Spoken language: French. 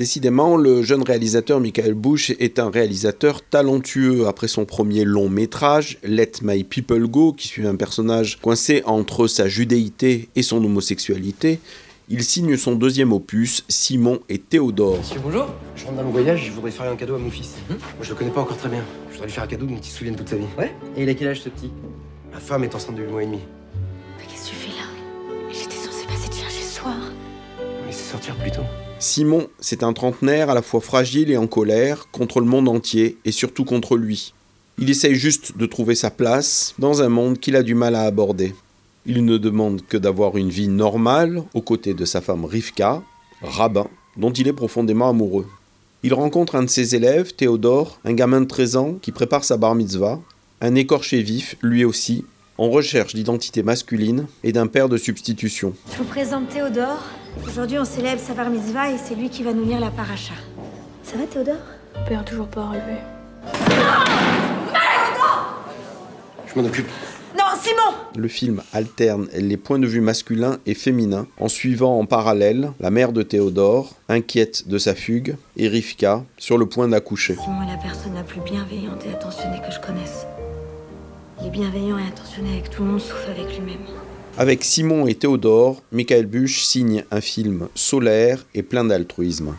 Décidément, le jeune réalisateur Michael Bush est un réalisateur talentueux. Après son premier long métrage, Let My People Go, qui suit un personnage coincé entre sa judéité et son homosexualité, il signe son deuxième opus, Simon et Théodore. Monsieur, bonjour. Je rentre dans mon voyage, je voudrais faire un cadeau à mon fils. Mhm. Moi, je le connais pas encore très bien. Je voudrais lui faire un cadeau dont il se souvienne toute sa vie. Ouais Et il a quel âge ce petit? Ma femme est enceinte de 8 mois et demi. Sortir plus tôt. Simon, c'est un trentenaire à la fois fragile et en colère contre le monde entier et surtout contre lui. Il essaye juste de trouver sa place dans un monde qu'il a du mal à aborder. Il ne demande que d'avoir une vie normale aux côtés de sa femme Rivka, rabbin, dont il est profondément amoureux. Il rencontre un de ses élèves, Théodore, un gamin de 13 ans qui prépare sa bar mitzvah, un écorché vif, lui aussi, en recherche d'identité masculine et d'un père de substitution. Je vous présente Théodore. Aujourd'hui, on célèbre sa bar mitzvah et c'est lui qui va nous lire la paracha. Ça va, Théodore? Père toujours pas arrivé. Je m'en occupe. Non, Simon Le film alterne les points de vue masculins et féminins en suivant en parallèle la mère de Théodore, inquiète de sa fugue, et Rivka, sur le point d'accoucher. Simon est la personne la plus bienveillante et attentionnée que je connaisse. Il est bienveillant et attentionné avec tout le monde, sauf avec lui-même. Avec Simon et Théodore, Michael Bush signe un film solaire et plein d'altruisme.